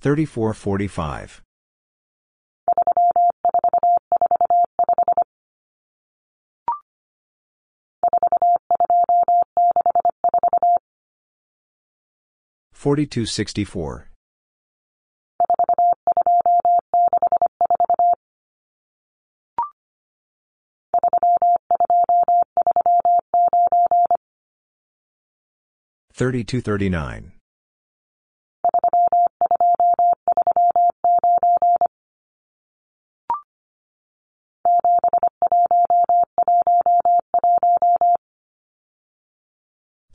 Twenty-two oh three. Thirty-four forty-five. Forty-two sixty-four. Thirty-two thirty-nine.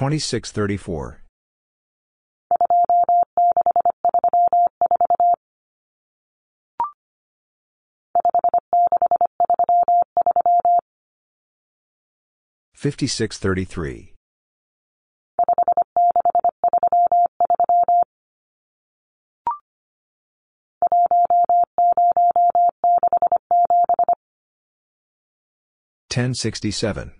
2634. Fifty-six thirty-three. Ten sixty-seven.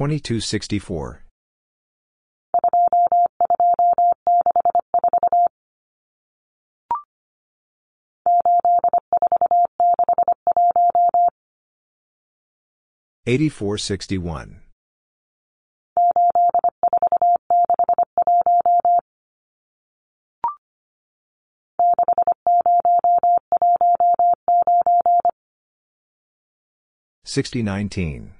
2264. Eighty-four sixty-one. Sixty nineteen.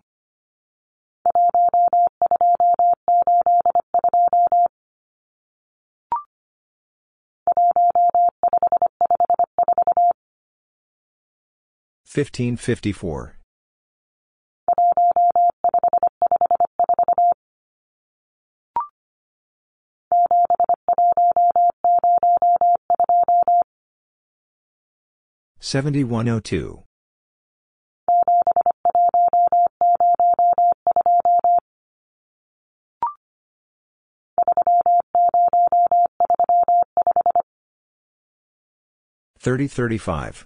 1554. Seventy one oh two. Thirty thirty five.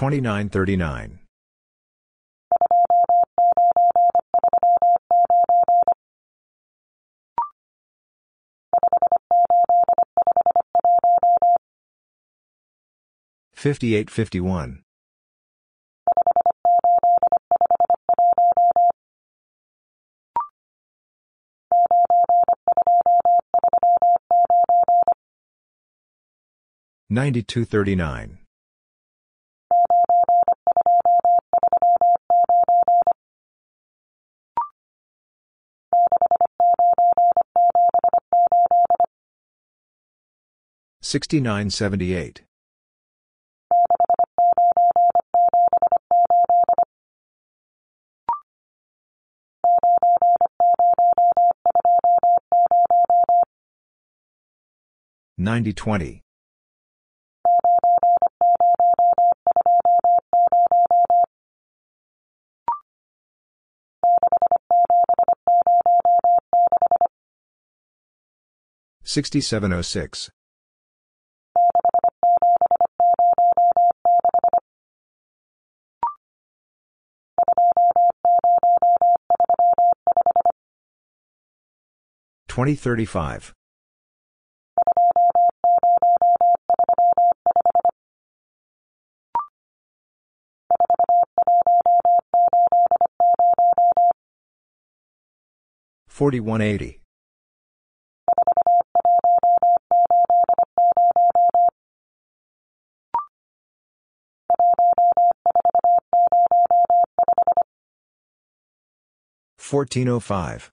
one. Fifty-six thirty. Twenty-nine thirty-nine. Fifty-eight fifty-one. Ninety-two thirty-nine. Sixty-nine seventy-eight. Ninety twenty. Sixty-seven oh six. Twenty thirty-five. Forty-one eighty. Fourteen oh five.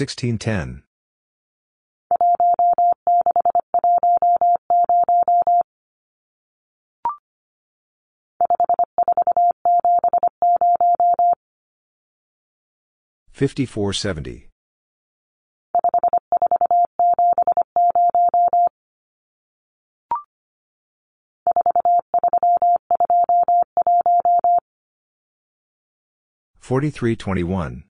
ninety-eight. Sixteen ten. Fifty-four seventy. Forty-three twenty-one.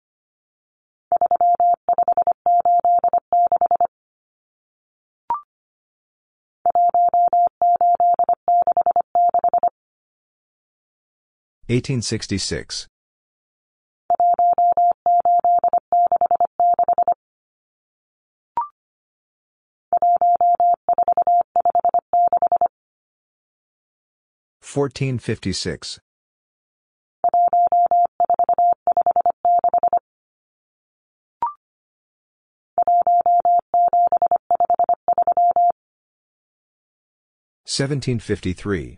1866. Fourteen fifty six. Seventeen fifty three.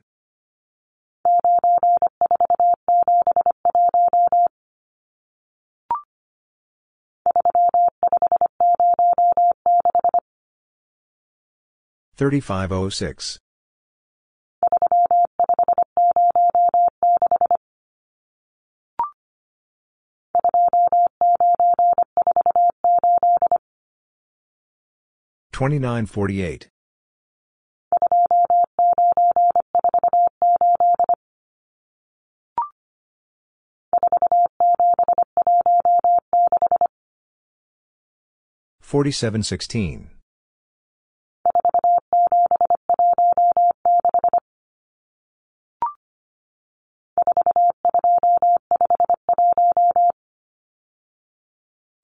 3506. Twenty-nine forty-eight. Forty-seven sixteen.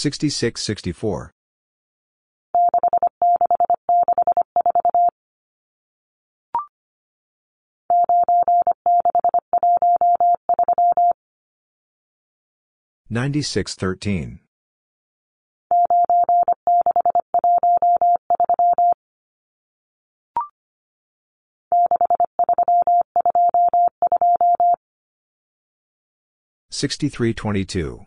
66-64. Ninety-six thirteen. Sixty-three twenty-two.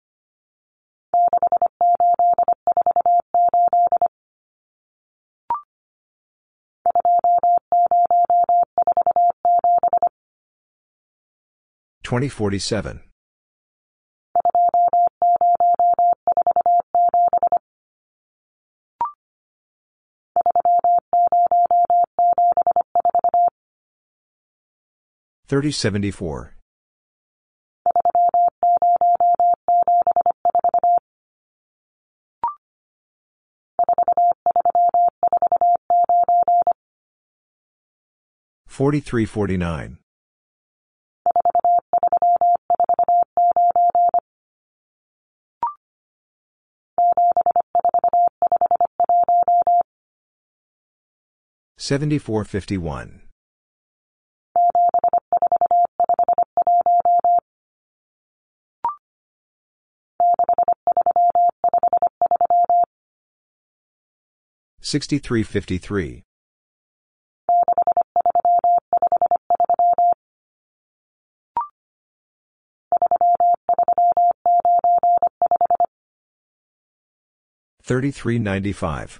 2047. Thirty seventy four. Forty three forty nine. 7451. Sixty-three fifty-three. Thirty-three ninety-five.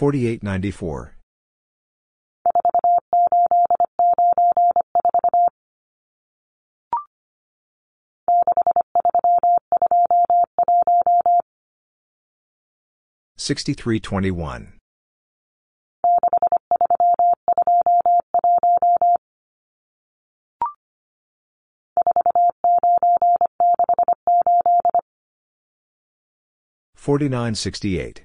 4894. Sixty-three twenty-one. Forty-nine sixty-eight.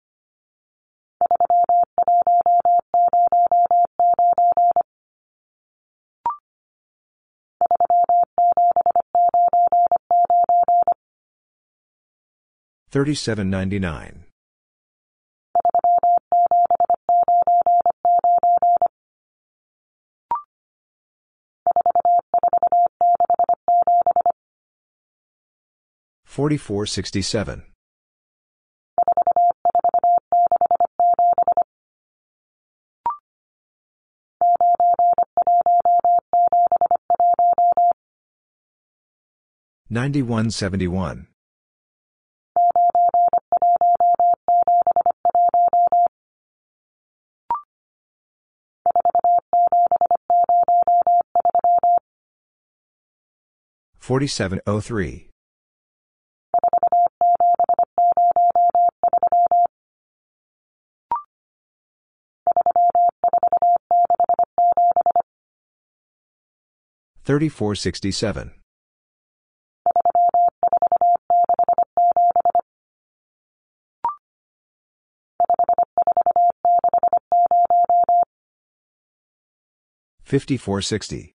3799. Forty-four sixty-seven. Ninety-one seventy-one. Forty-seven oh three. Thirty-four sixty-seven. Fifty-four sixty.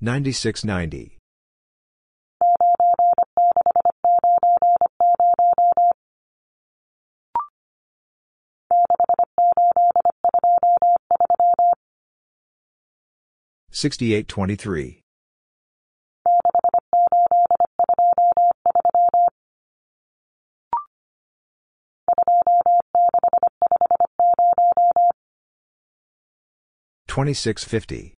seventy-eight. Fifty-nine seventy-five.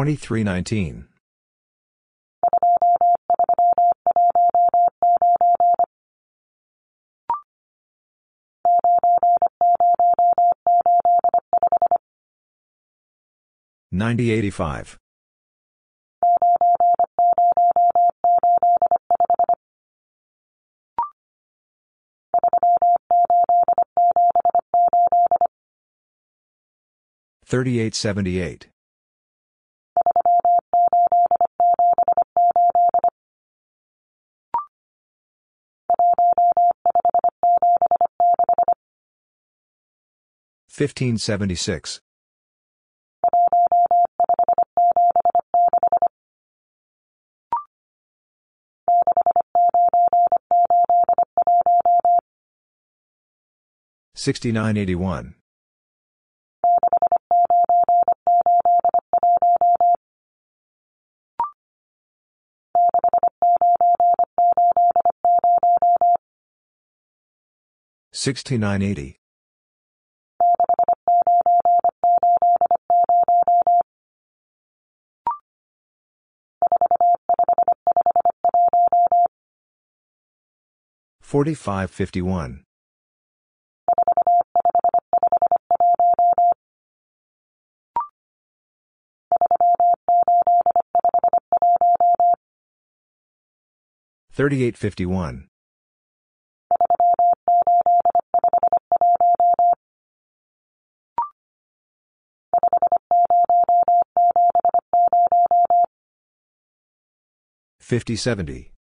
twenty-three. Twenty-six fifty. Seventy-three twenty-five. Sixty-one eighty-five. Forty-seven 1576. Sixty-nine eighty-one. Sixty-nine eighty. 4551. Thirty-eight fifty-one. Fifty seventy.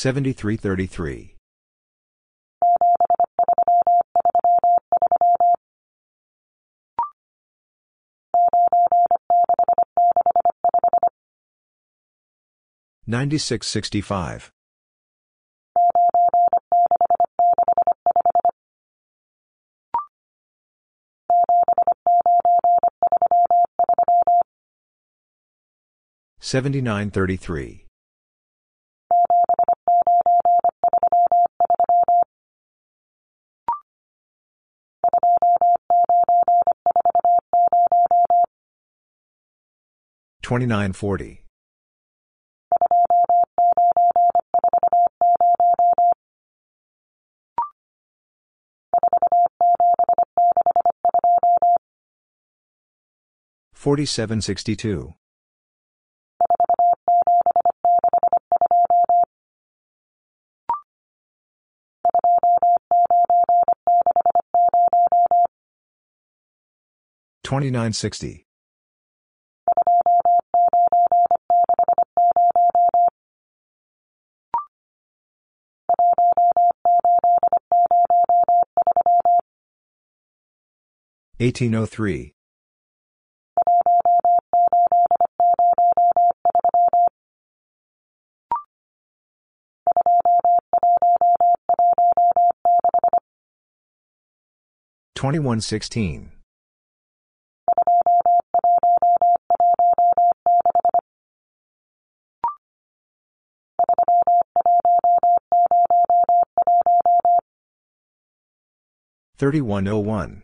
Seventy-three thirty-three. Ninety-six sixty-five. Seventy-nine thirty-three. 2940. Forty-seven sixty-two. Twenty-nine sixty. Eighteen oh three. Twenty-one sixteen. Thirty-one oh one.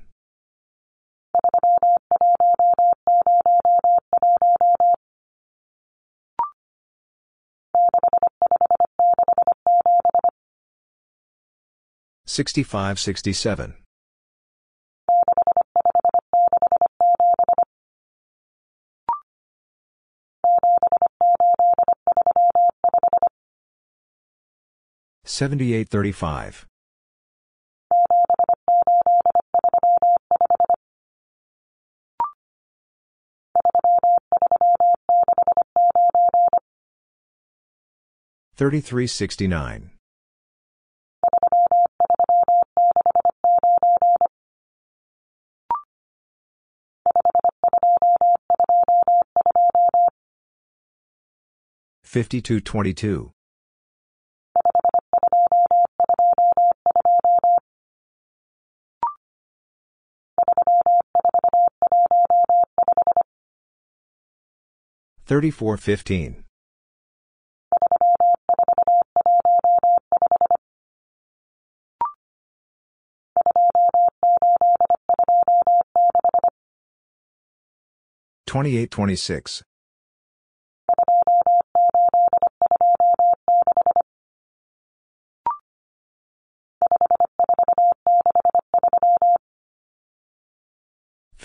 Sixty-five sixty-seven. Seventy-eight thirty-five. Thirty-three sixty-nine. Fifty-two twenty-two. Thirty-four fifteen. Twenty-eight twenty-six.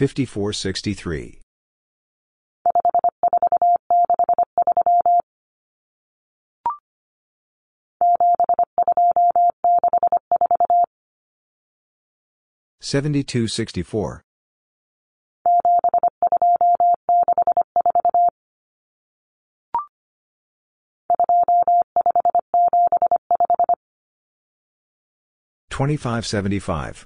Fifty-four sixty-three. Seventy-two sixty-four. Twenty-five seventy-five.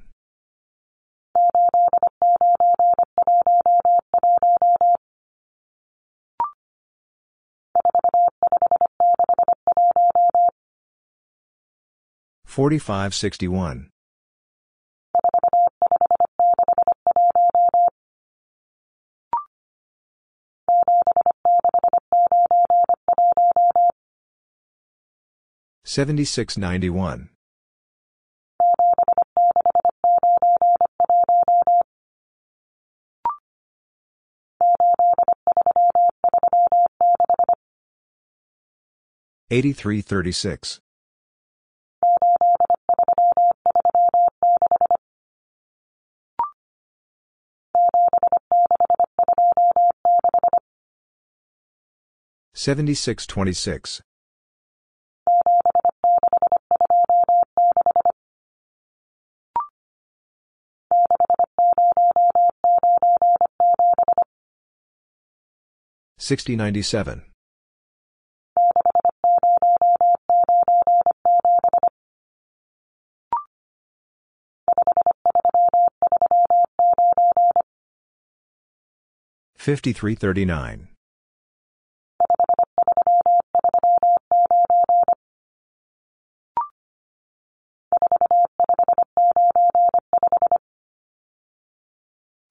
4561. Seventy six ninety one eighty three thirty six 7626. Sixty ninety seven. Fifty three thirty nine.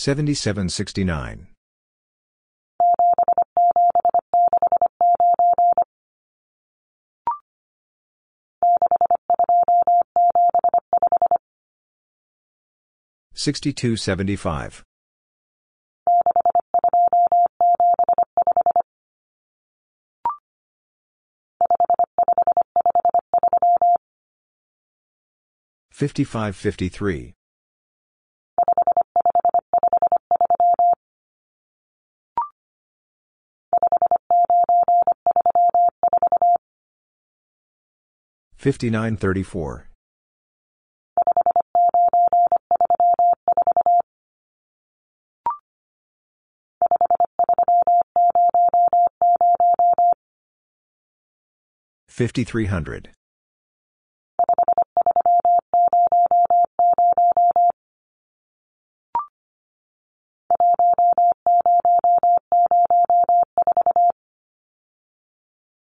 Seventy-seven sixty-nine. Sixty-two seventy-five. Fifty-five fifty-three. Fifty-nine thirty-four. Fifty-three hundred.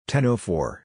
Ten oh four.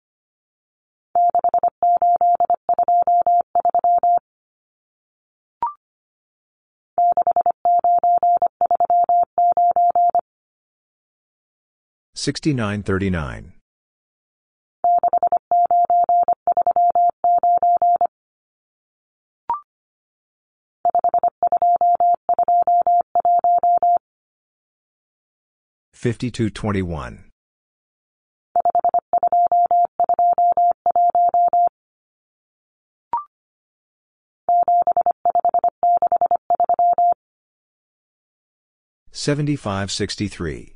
thirty. Twenty-five seventy. Sixty-eight twenty-three. Sixty-nine thirty-nine. Fifty-two twenty-one. Seventy-five sixty-three.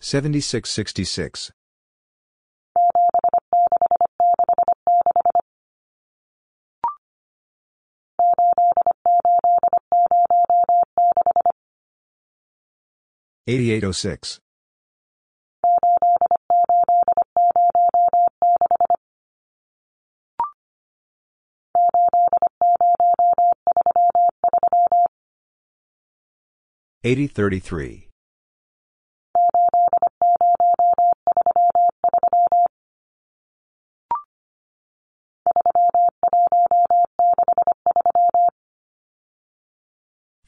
Seventy-six sixty-six. Eighty-eight oh six. Eighty thirty-three.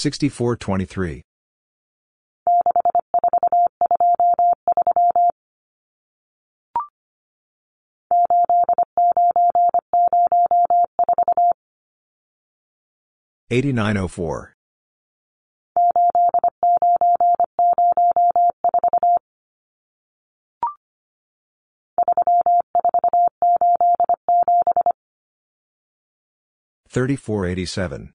Sixty-four twenty-three. Eighty-nine zero four. Thirty-four eighty-seven.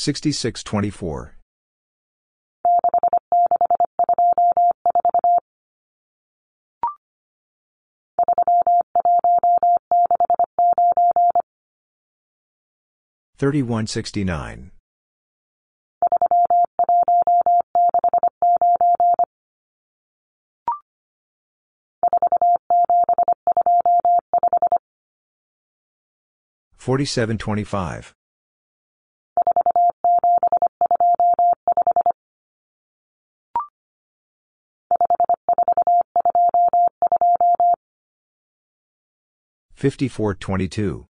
6624. Thirty-one sixty-nine. Forty-seven twenty-five. Fifty-four twenty-two.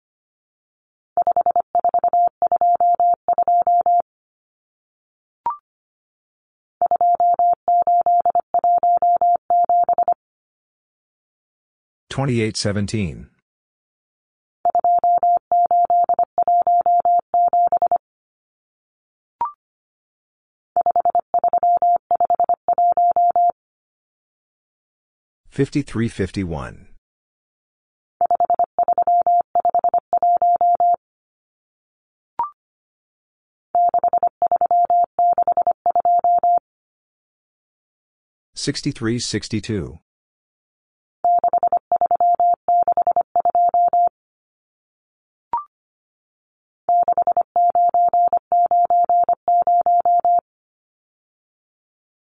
Twenty-eight seventeen. Fifty-three fifty-one. Sixty-three sixty-two.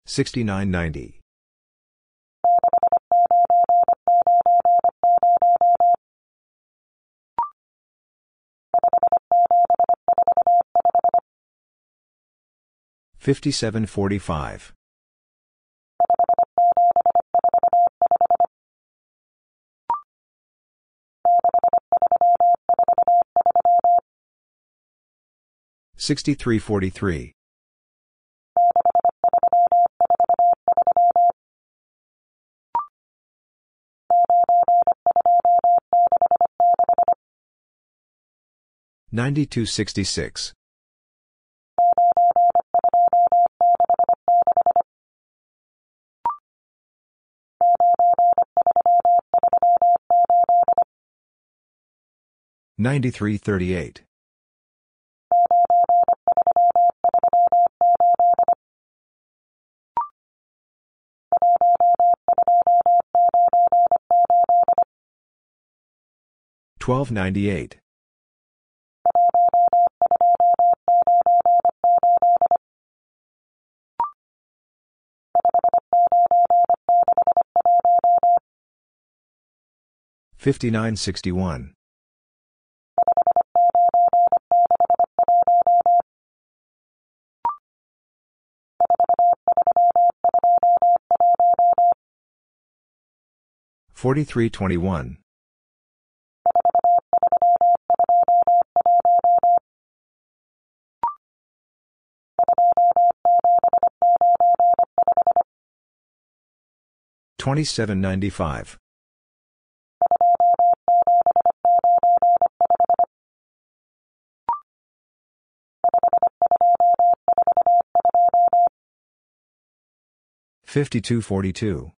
Sixty-nine ninety. Fifty-seven forty-five. Sixty-three forty-three. Ninety-two sixty-six. Ninety-three thirty-eight. Twelve ninety-eight. Fifty-nine sixty-one. Forty-three twenty-one. Twenty-seven ninety-five. Fifty-two forty-two.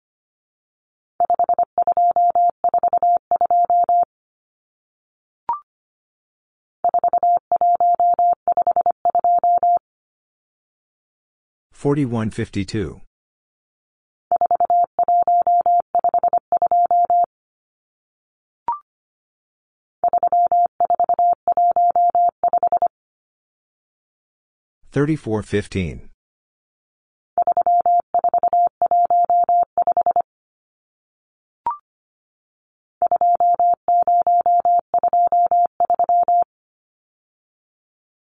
Forty-one fifty-two. Thirty-four fifteen.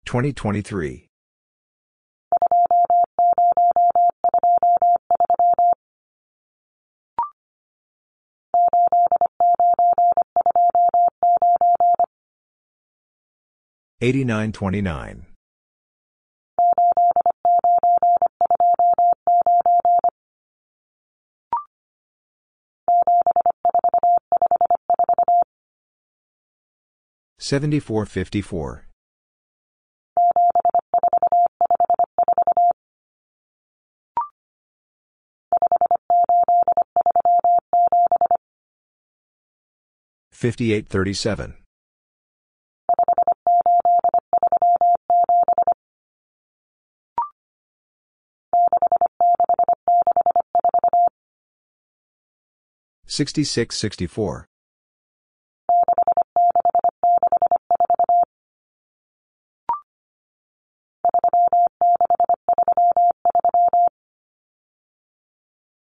Twenty twenty-three. Eighty-nine twenty-nine. Seventy-four 7454. Fifty-eight thirty-seven. Sixty-six sixty-four.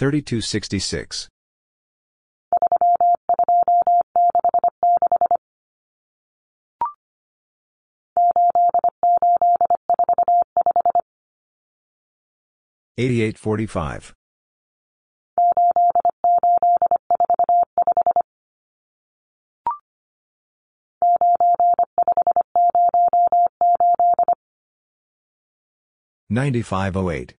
twenty. Fifty-eight fifty-one. Thirty-one sixty-three. Thirty-two sixty-six. Eighty-eight forty-five. Ninety-five oh eight.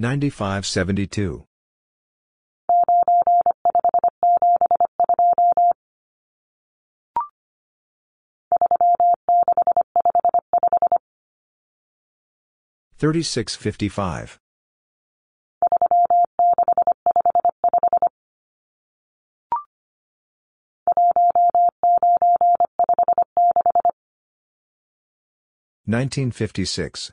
Eighty-seven eighty-six. Forty-seven thirty-eight. Seventy-eight sixty. Ninety-five seventy-two. Thirty-six fifty-five. Nineteen fifty-six.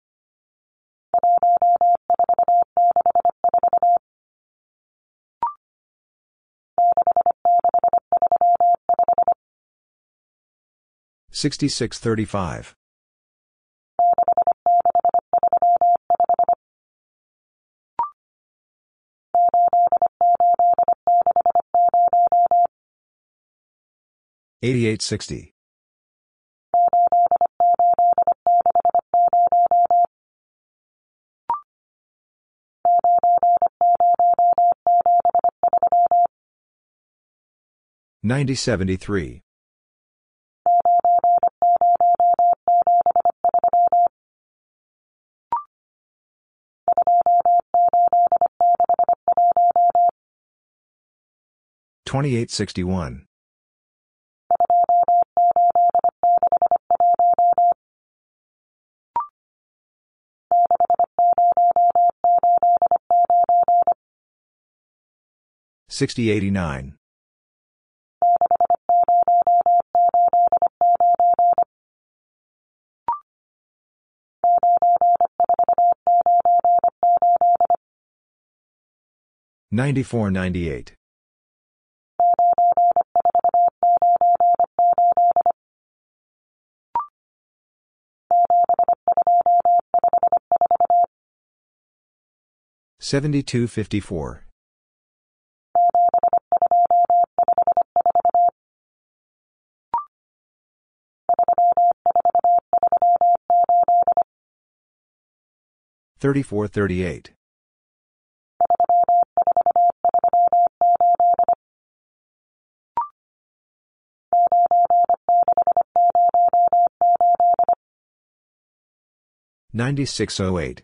forty-four. Fourteen sixty-four. Sixty-six thirty-five. Eighty-eight sixty. Ninety seventy-three. 2861. Sixty eighty nine. Ninety four ninety eight. 7254. Thirty-four thirty-eight. Ninety-six oh eight.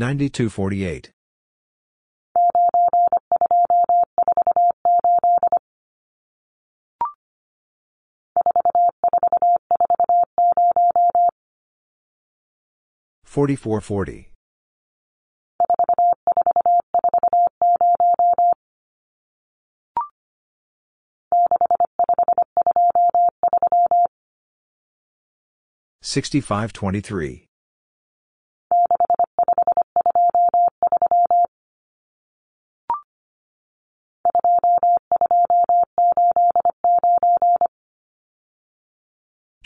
sixteen. Thirty-four fifty-two. Ninety-two forty-eight. Forty-four forty. Sixty-five twenty-three.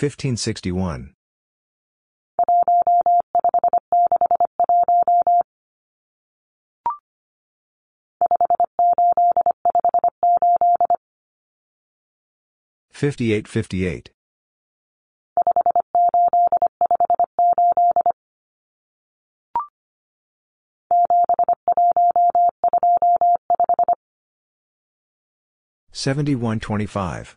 1561. Fifty-eight, fifty-eight. Seventy-one, twenty-five.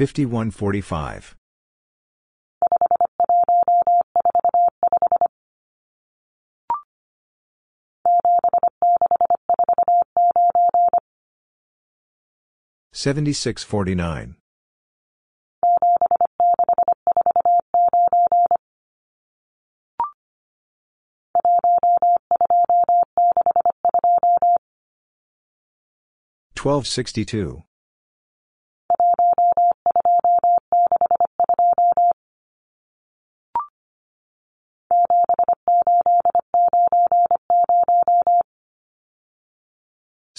thirty-three. Ninety-six eighty-four.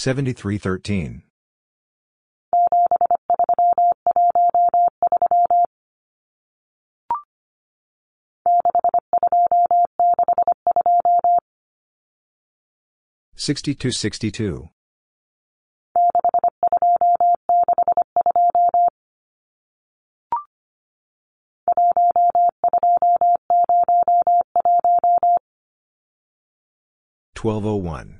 7313. Sixty-two sixty-two. Twelve oh one.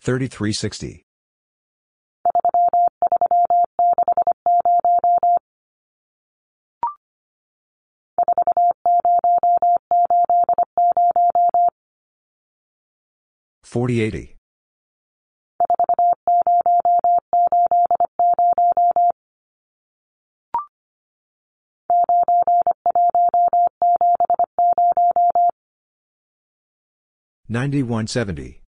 Forty-eight sixty-four. Eighty-four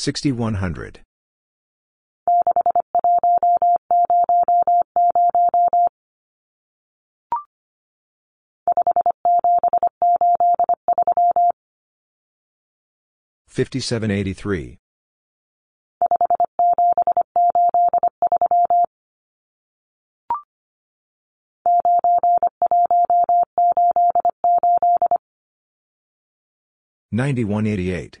Sixty-one hundred. Fifty-seven eighty-three. Ninety-one eighty-eight.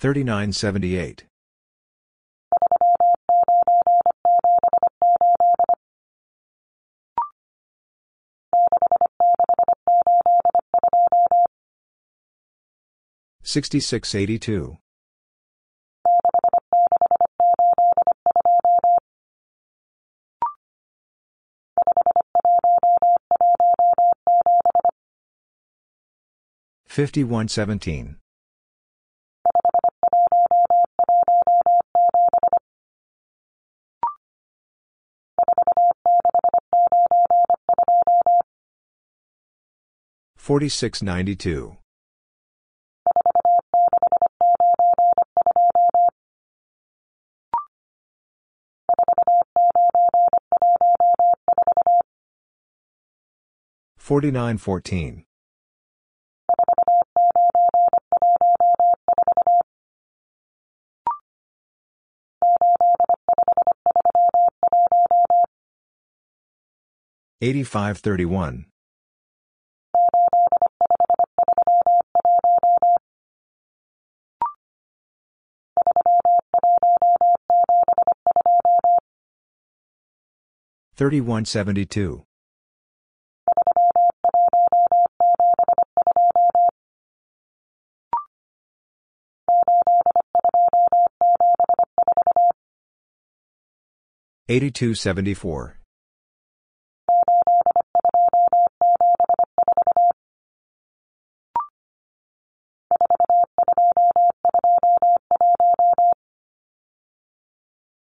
twenty-five. Fifty-four forty-two. Thirty-nine seventy-eight. Sixty-six eighty-two. Fifty-one seventeen. Forty-six ninety-two. 4914. Eighty-five thirty-one. Thirty-one seventy-two. Eighty-two seventy-four.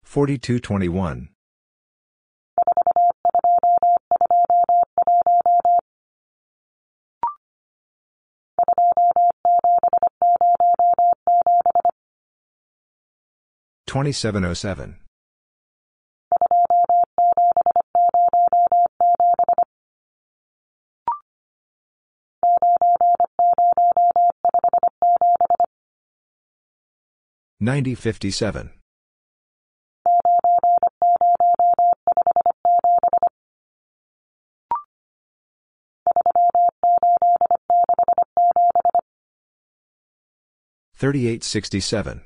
Forty-two twenty-one. 2707. Ninety fifty seven. Thirty eight sixty seven.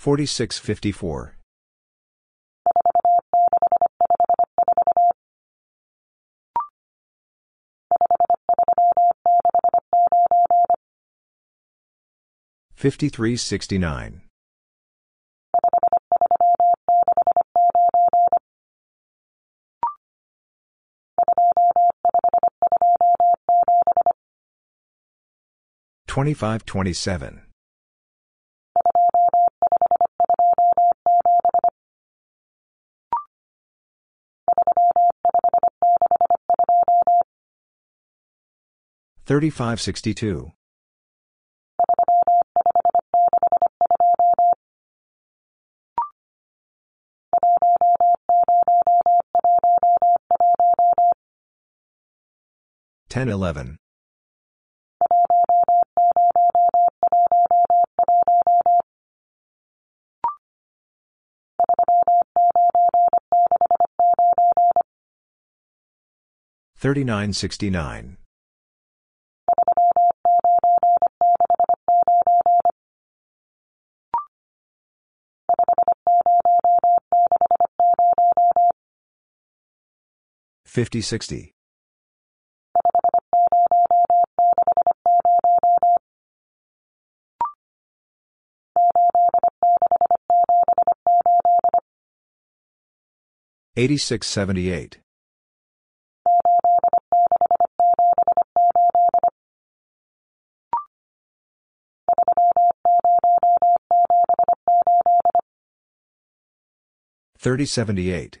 Forty-six fifty-four. Fifty-three sixty-nine. Twenty-five twenty-seven. 3562. Ten eleven. Thirty nine sixty nine. 50-60. Eighty-six seventy-eight. Thirty seventy-eight.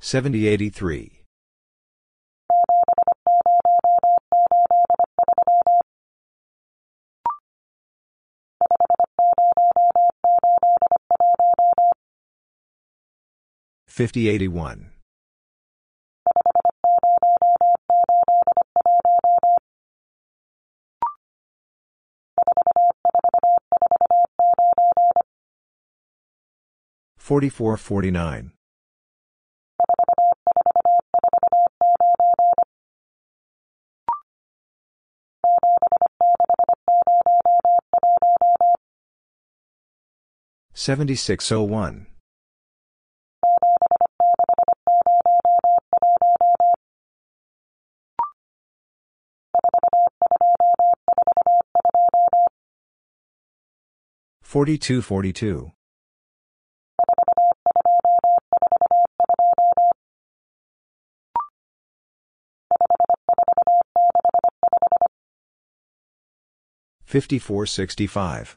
forty-six. Seventy eighty-three. Fifty eighty-one. 4449. Seventy-six oh one. Forty-two forty-two. 5465.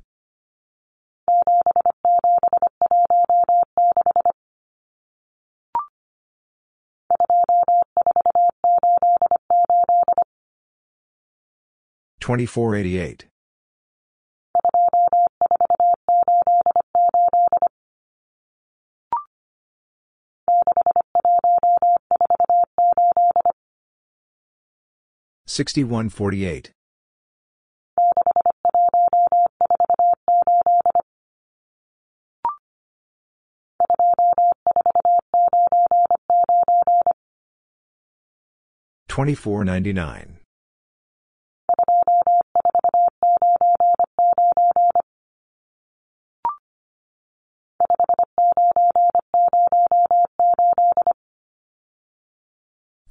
twelve. Seventy-seven sixteen. Twenty-four eighty-eight. Sixty-one forty-eight. Twenty-four ninety-nine.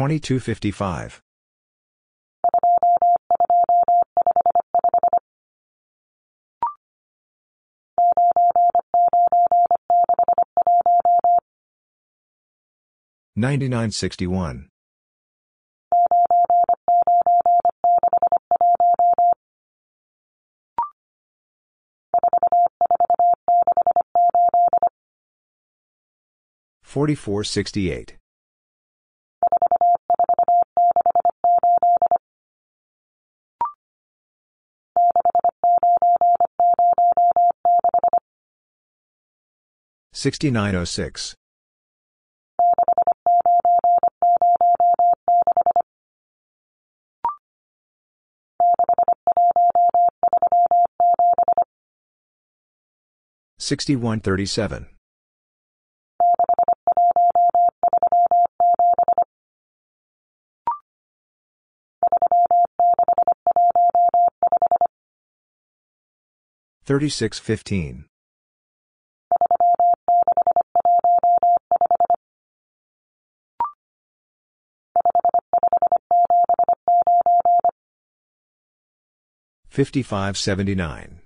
2255. Ninety-nine sixty-one. Forty-four sixty-eight. 6906. Sixty-one thirty-seven. Thirty-six fifteen. 5579.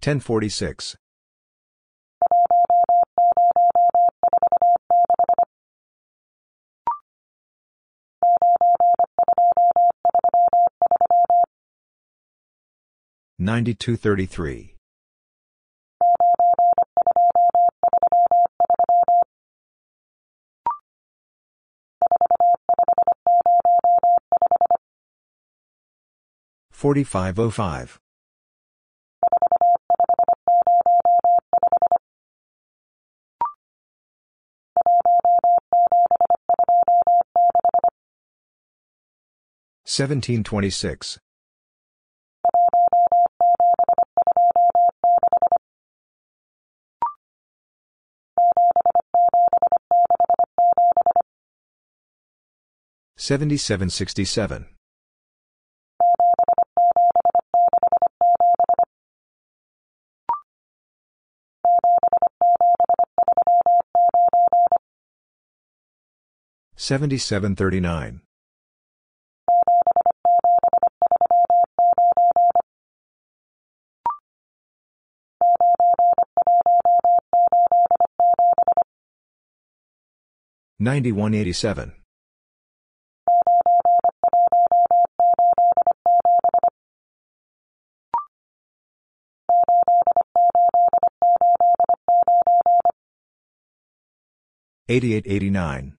Ten forty six. Ninety two thirty three. 4505. Seventeen twenty six seventy seven sixty seven 7739. Ninety one eighty seven eighty eight eighty nine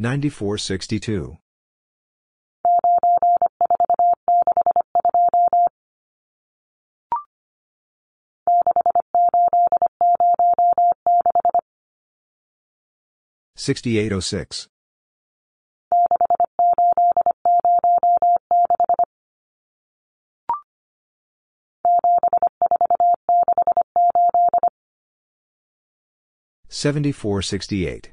9462. Sixty-eight oh six. Seventy-four sixty-eight.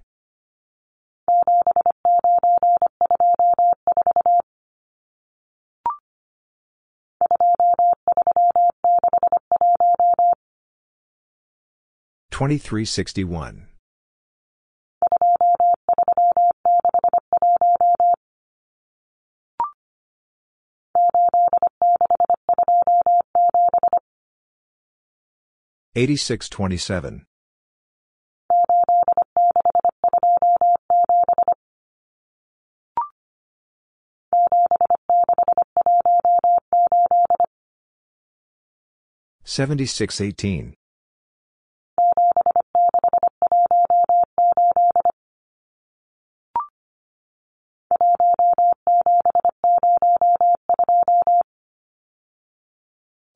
Twenty-three sixty-one. Eighty-six twenty-seven. Seventy-six eighteen.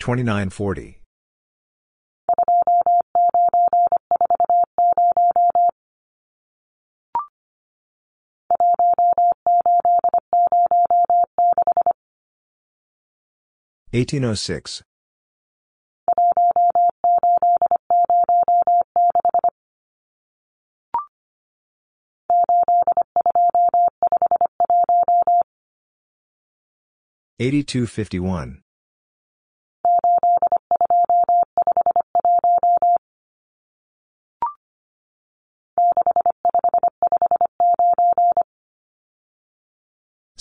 Twenty-nine forty. Eighteen o six. Eighty-two fifty-one.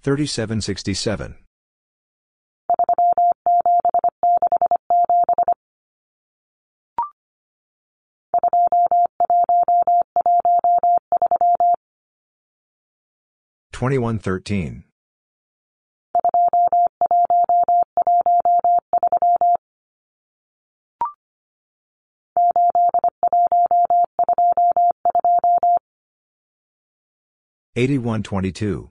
fifty. Thirty-seven sixty-seven. Twenty-one thirteen. Eighty-one twenty-two.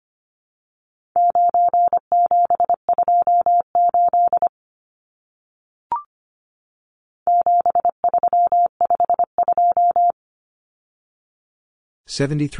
twenty-eight.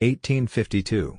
Ninety-seven twenty-eight.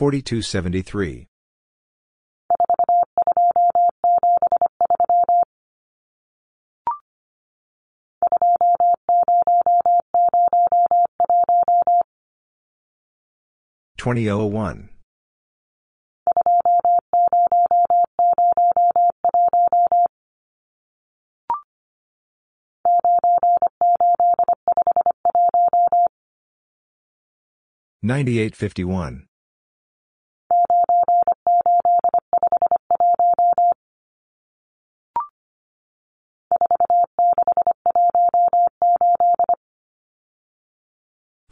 4273. Twenty oh one. Ninety eight fifty one.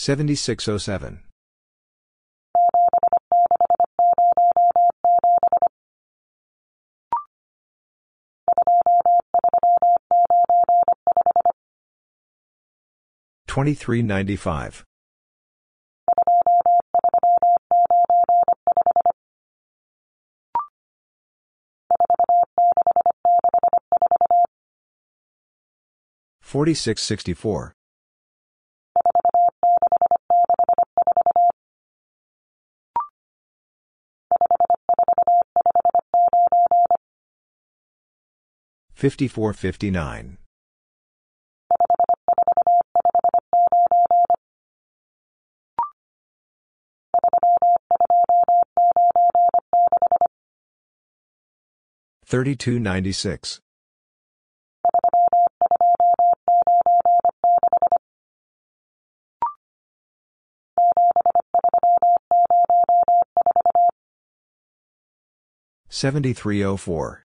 7607. Twenty-three ninety-five. Forty-six sixty-four. Fifty-four fifty-nine. Thirty-two ninety-six. Seventy-three oh four.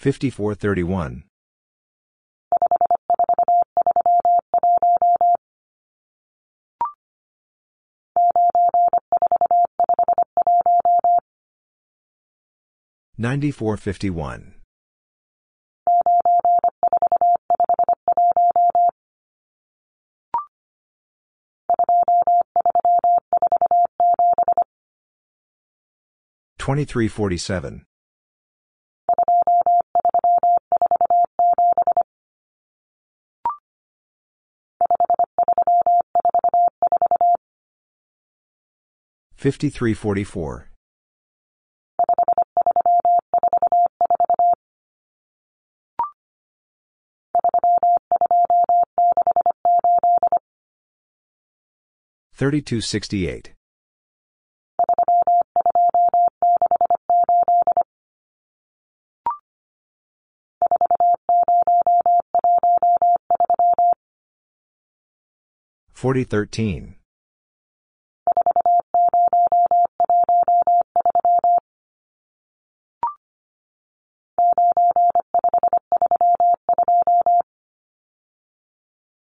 5431. Ninety-four fifty-one. Twenty-three forty-seven. 5344. Thirty-two sixty-eight. Forty thirteen.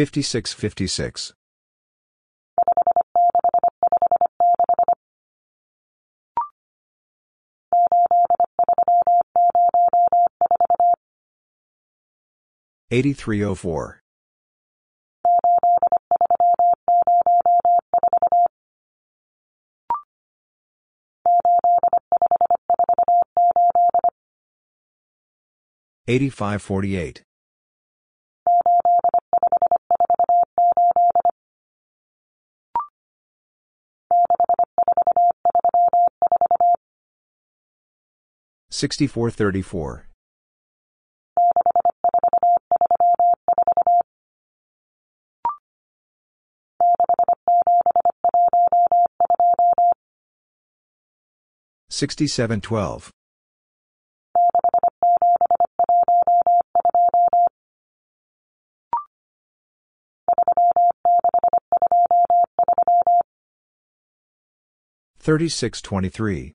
seventy-eight. Seventy-seven eighty-nine. Fifty-six fifty-six. Eighty-three oh four. Eighty-five forty-eight. Sixty-four thirty-four. Sixty-seven twelve. Thirty-six twenty-three.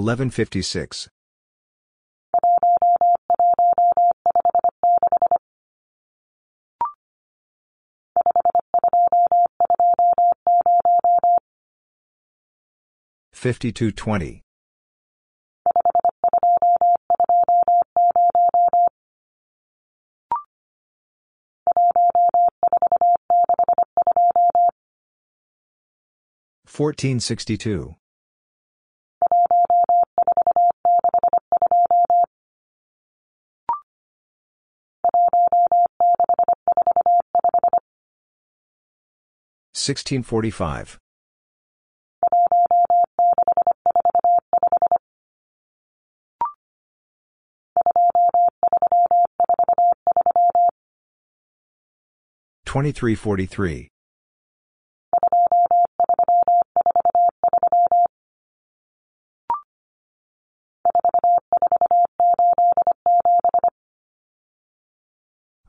1156. Fifty-two twenty. Fourteen sixty-two. Sixteen forty-five. Twenty-three forty-three.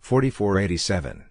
Forty-four eighty-seven.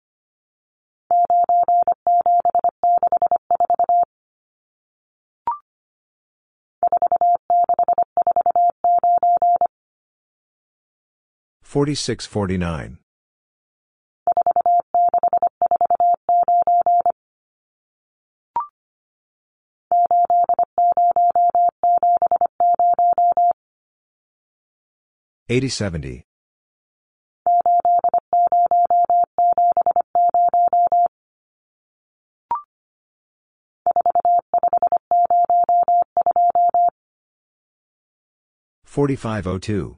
sixty-eight. Ninety-seven sixty-four.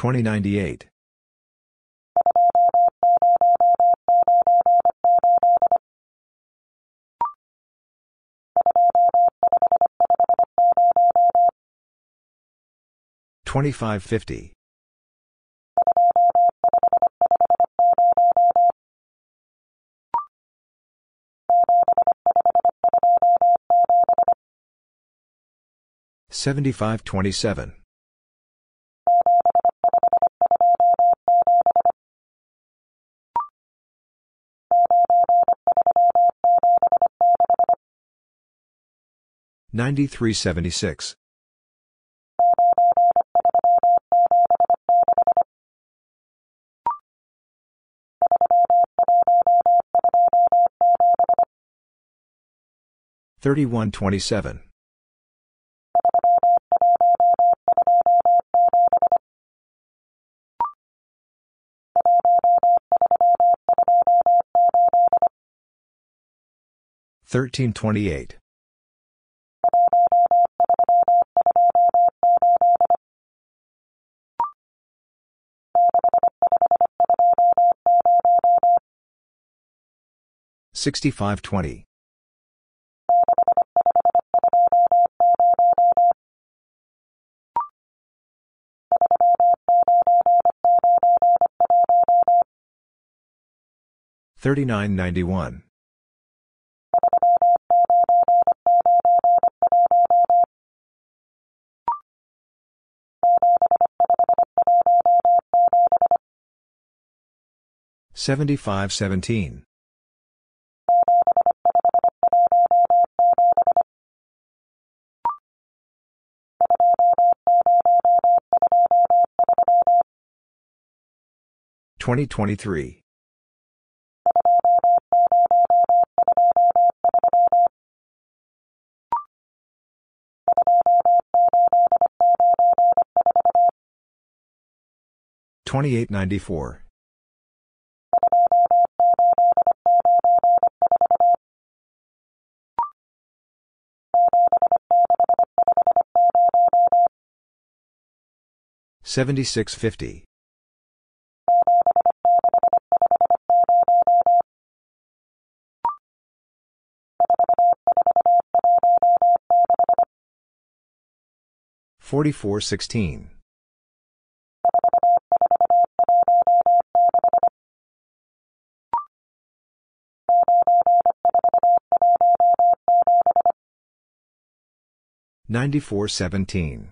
2098. Twenty-five fifty. Seventy-five twenty-seven. 9376. Thirty-one twenty-seven. Thirteen twenty-eight. 6520. Thirty-nine ninety-one. Seventy-five seventeen. Twenty twenty-three. Twenty-eight ninety-four. Seventy-six fifty. Forty-four sixteen. Ninety-four seventeen.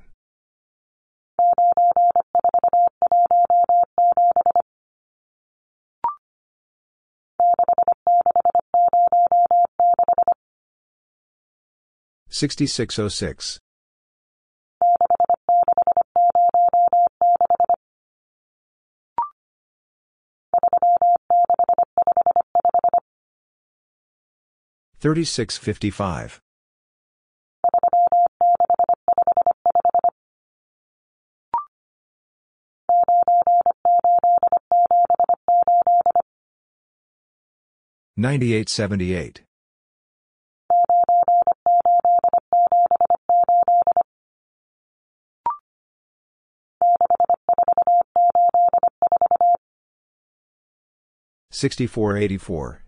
Sixty-six oh six. Thirty-six fifty-five. Ninety-eight seventy-eight. Sixty-four eighty-four.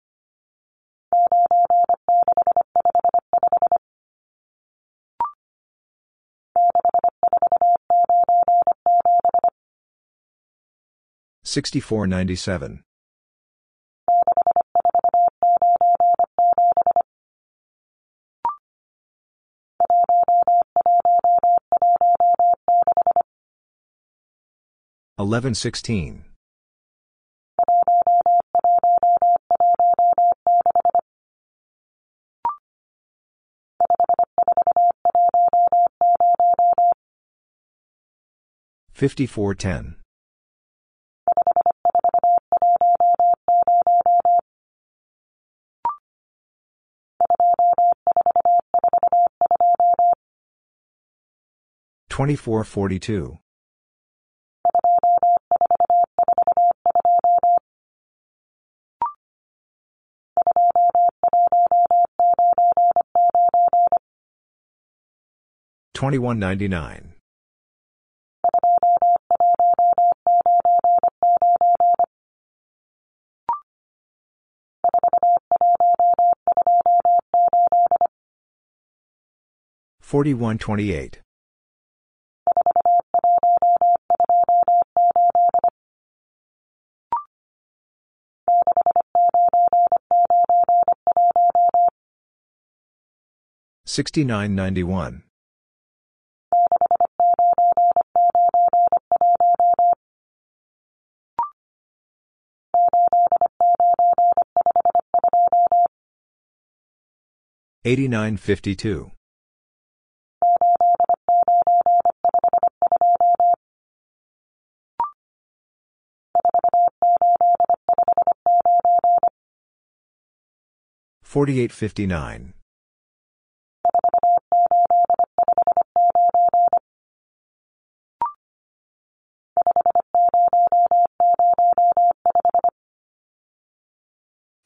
twenty-six. Ninety-six fifty-five. Sixty-four ninety-seven. Eleven sixteen. Fifty-four ten. Twenty-four forty-two. Twenty-one ninety-nine. Forty-one twenty-eight. 6991. Eighty nine fifty two. Forty eight fifty nine.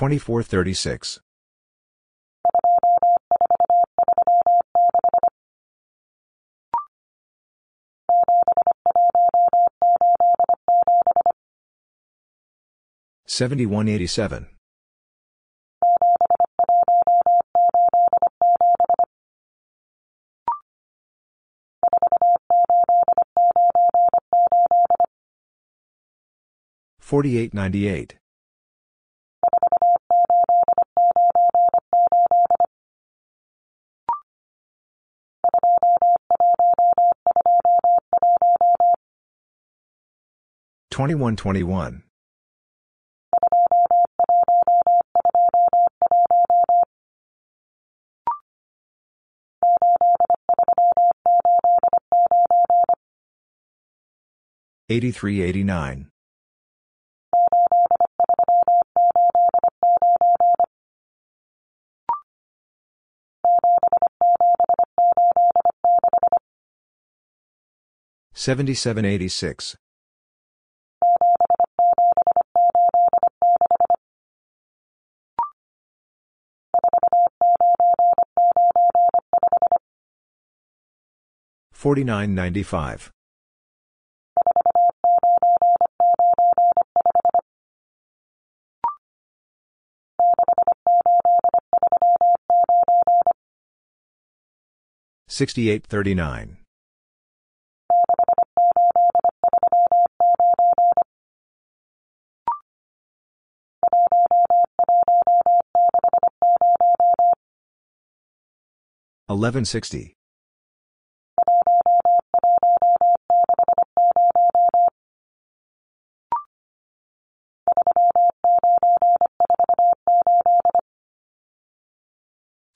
2436. Seventy one eighty seven. Forty eight ninety eight. 2121. Eighty-three eighty-nine. Seventy-seven eighty-six. Forty-nine ninety-five. Sixty-eight thirty-nine. Eleven sixty.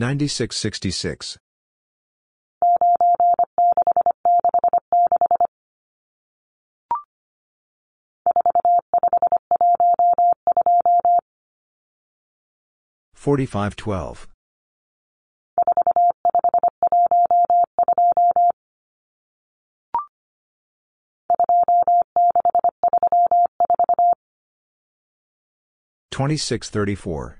9666. Forty-five twelve. Twenty-six thirty-four.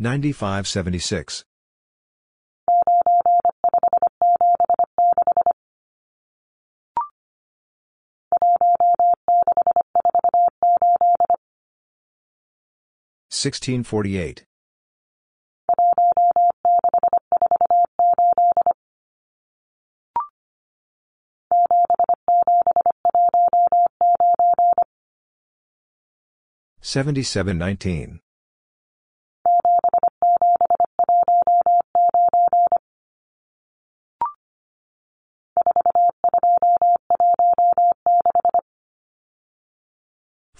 9576. Sixteen forty eight. Seventy seven nineteen.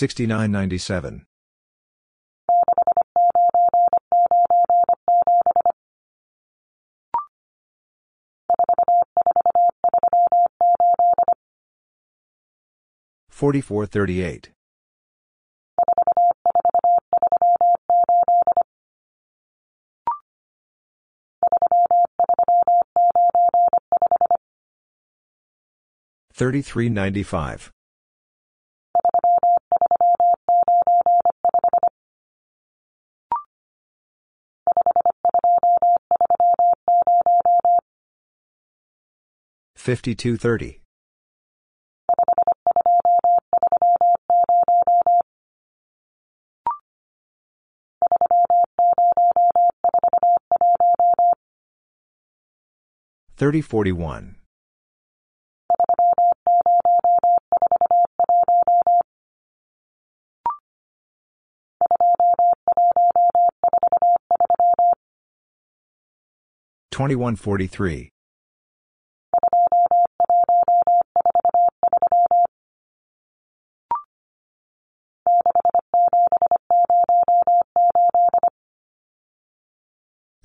ninety. Eighty-six thirty-three. Sixty-nine ninety-seven. Forty-four thirty-eight. Thirty-three ninety-five. 5230. Thirty forty one. Twenty one forty three.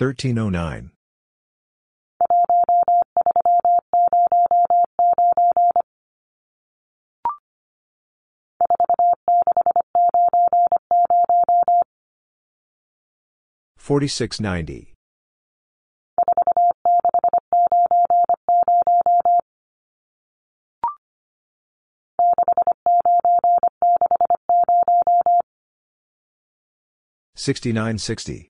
Thirteen oh nine. Forty-six ninety. Sixty-nine sixty.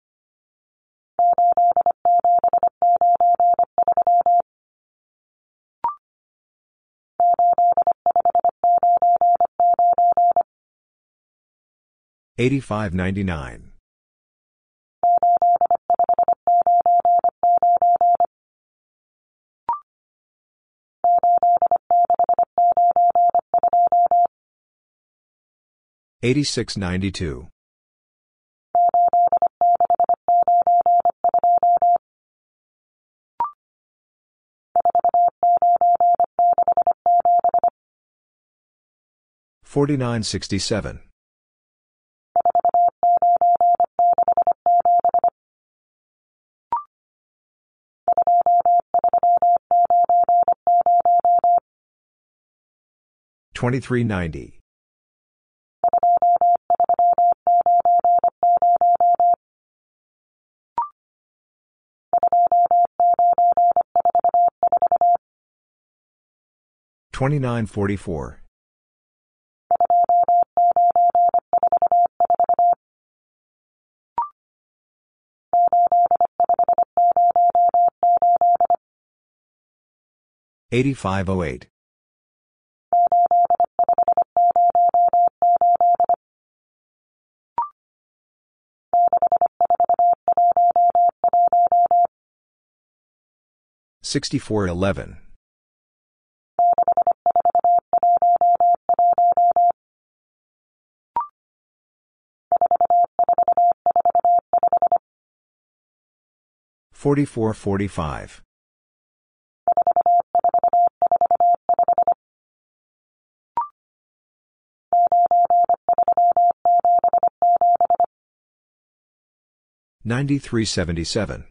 Eighty-seven ninety-three. Eighty-five ninety-nine. Eighty-six ninety-two. Forty-nine sixty-seven. Twenty-three ninety. Twenty-nine forty-four. Eighty-five oh eight. Sixty-four eleven. Forty-four forty-five. Ninety-three seventy-seven.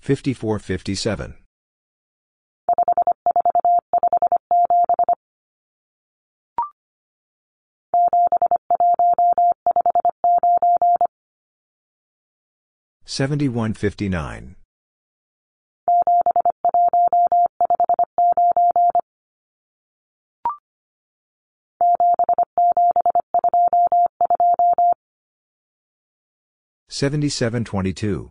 5457. Seventy one fifty nine seventy seven twenty two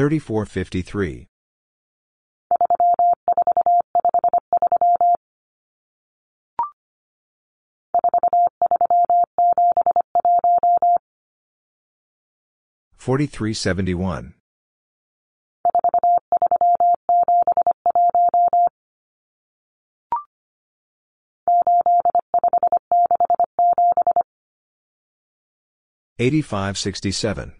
ninety-seven. Thirty-four fifty-three. Forty-three seventy-one. Eighty-five sixty-seven.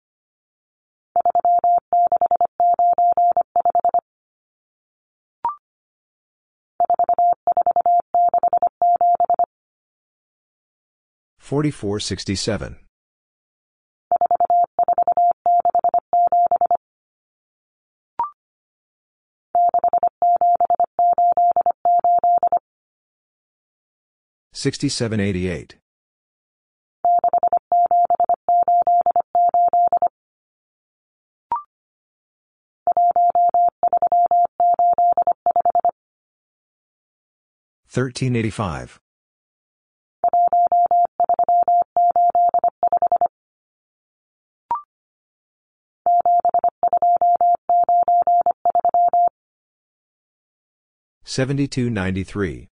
thirty-two. Thirty-six ninety-five. Forty-four sixty-seven. Sixty-seven eighty-eight. Thirteen eighty-five. Seventy-two ninety-three.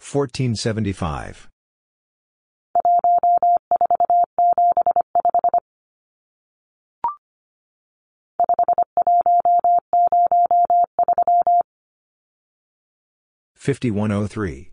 Fourteen seventy-five. Fifty-one oh three.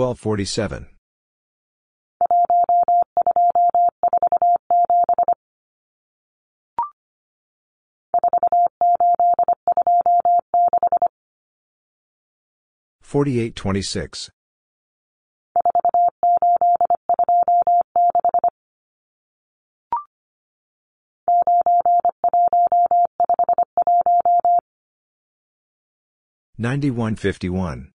1247. Forty-eight twenty-six. Ninety-one fifty-one.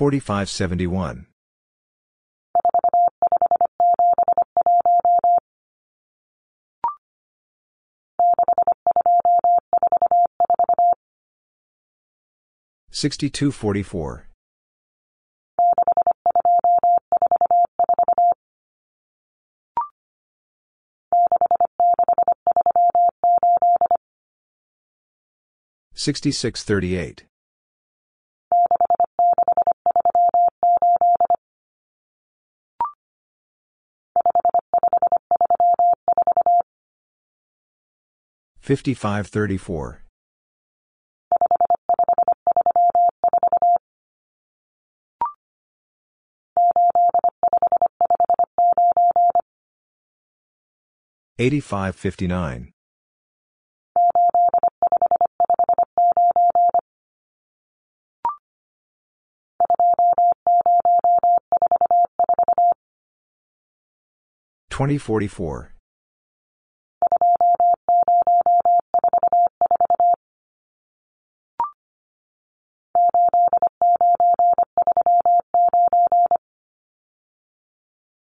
4571. Sixty-two forty-four. Sixty-six thirty-eight. 5534. Eighty-five fifty-nine. Twenty forty-four.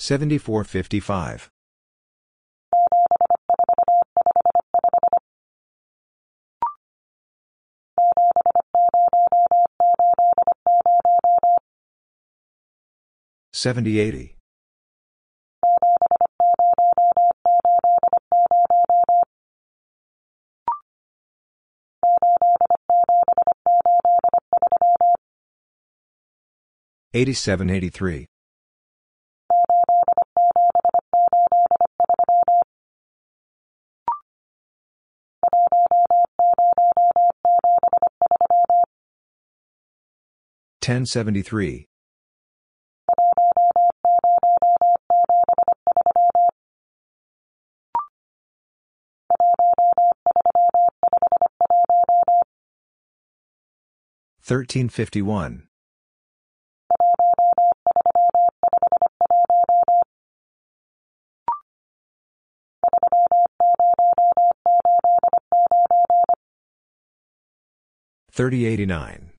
7455. Seventy eighty. Eighty seven eighty three. 1073. Thirteen fifty one. Thirty eighty nine.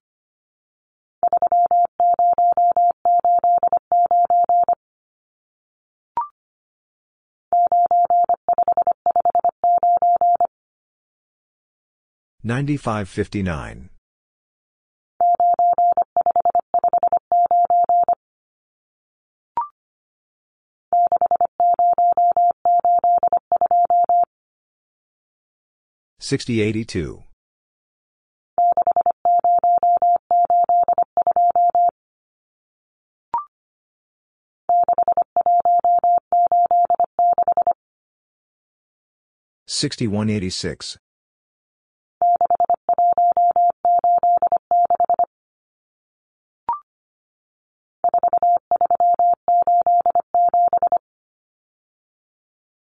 9559. Sixty eighty two. Sixty one eighty six.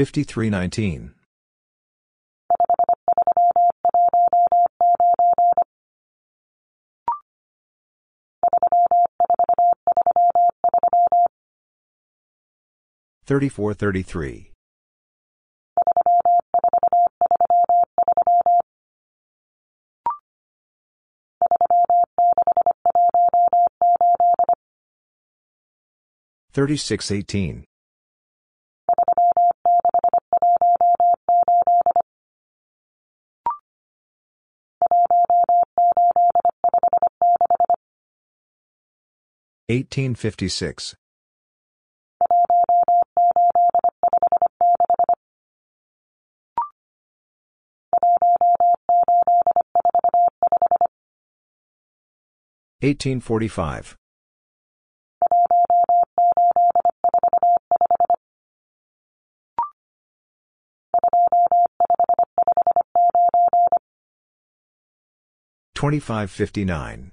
Seventy ninety. Fifty-three nineteen. Thirty-four thirty-three. Thirty-six eighteen. 1856. Eighteen forty five. Twenty five fifty nine.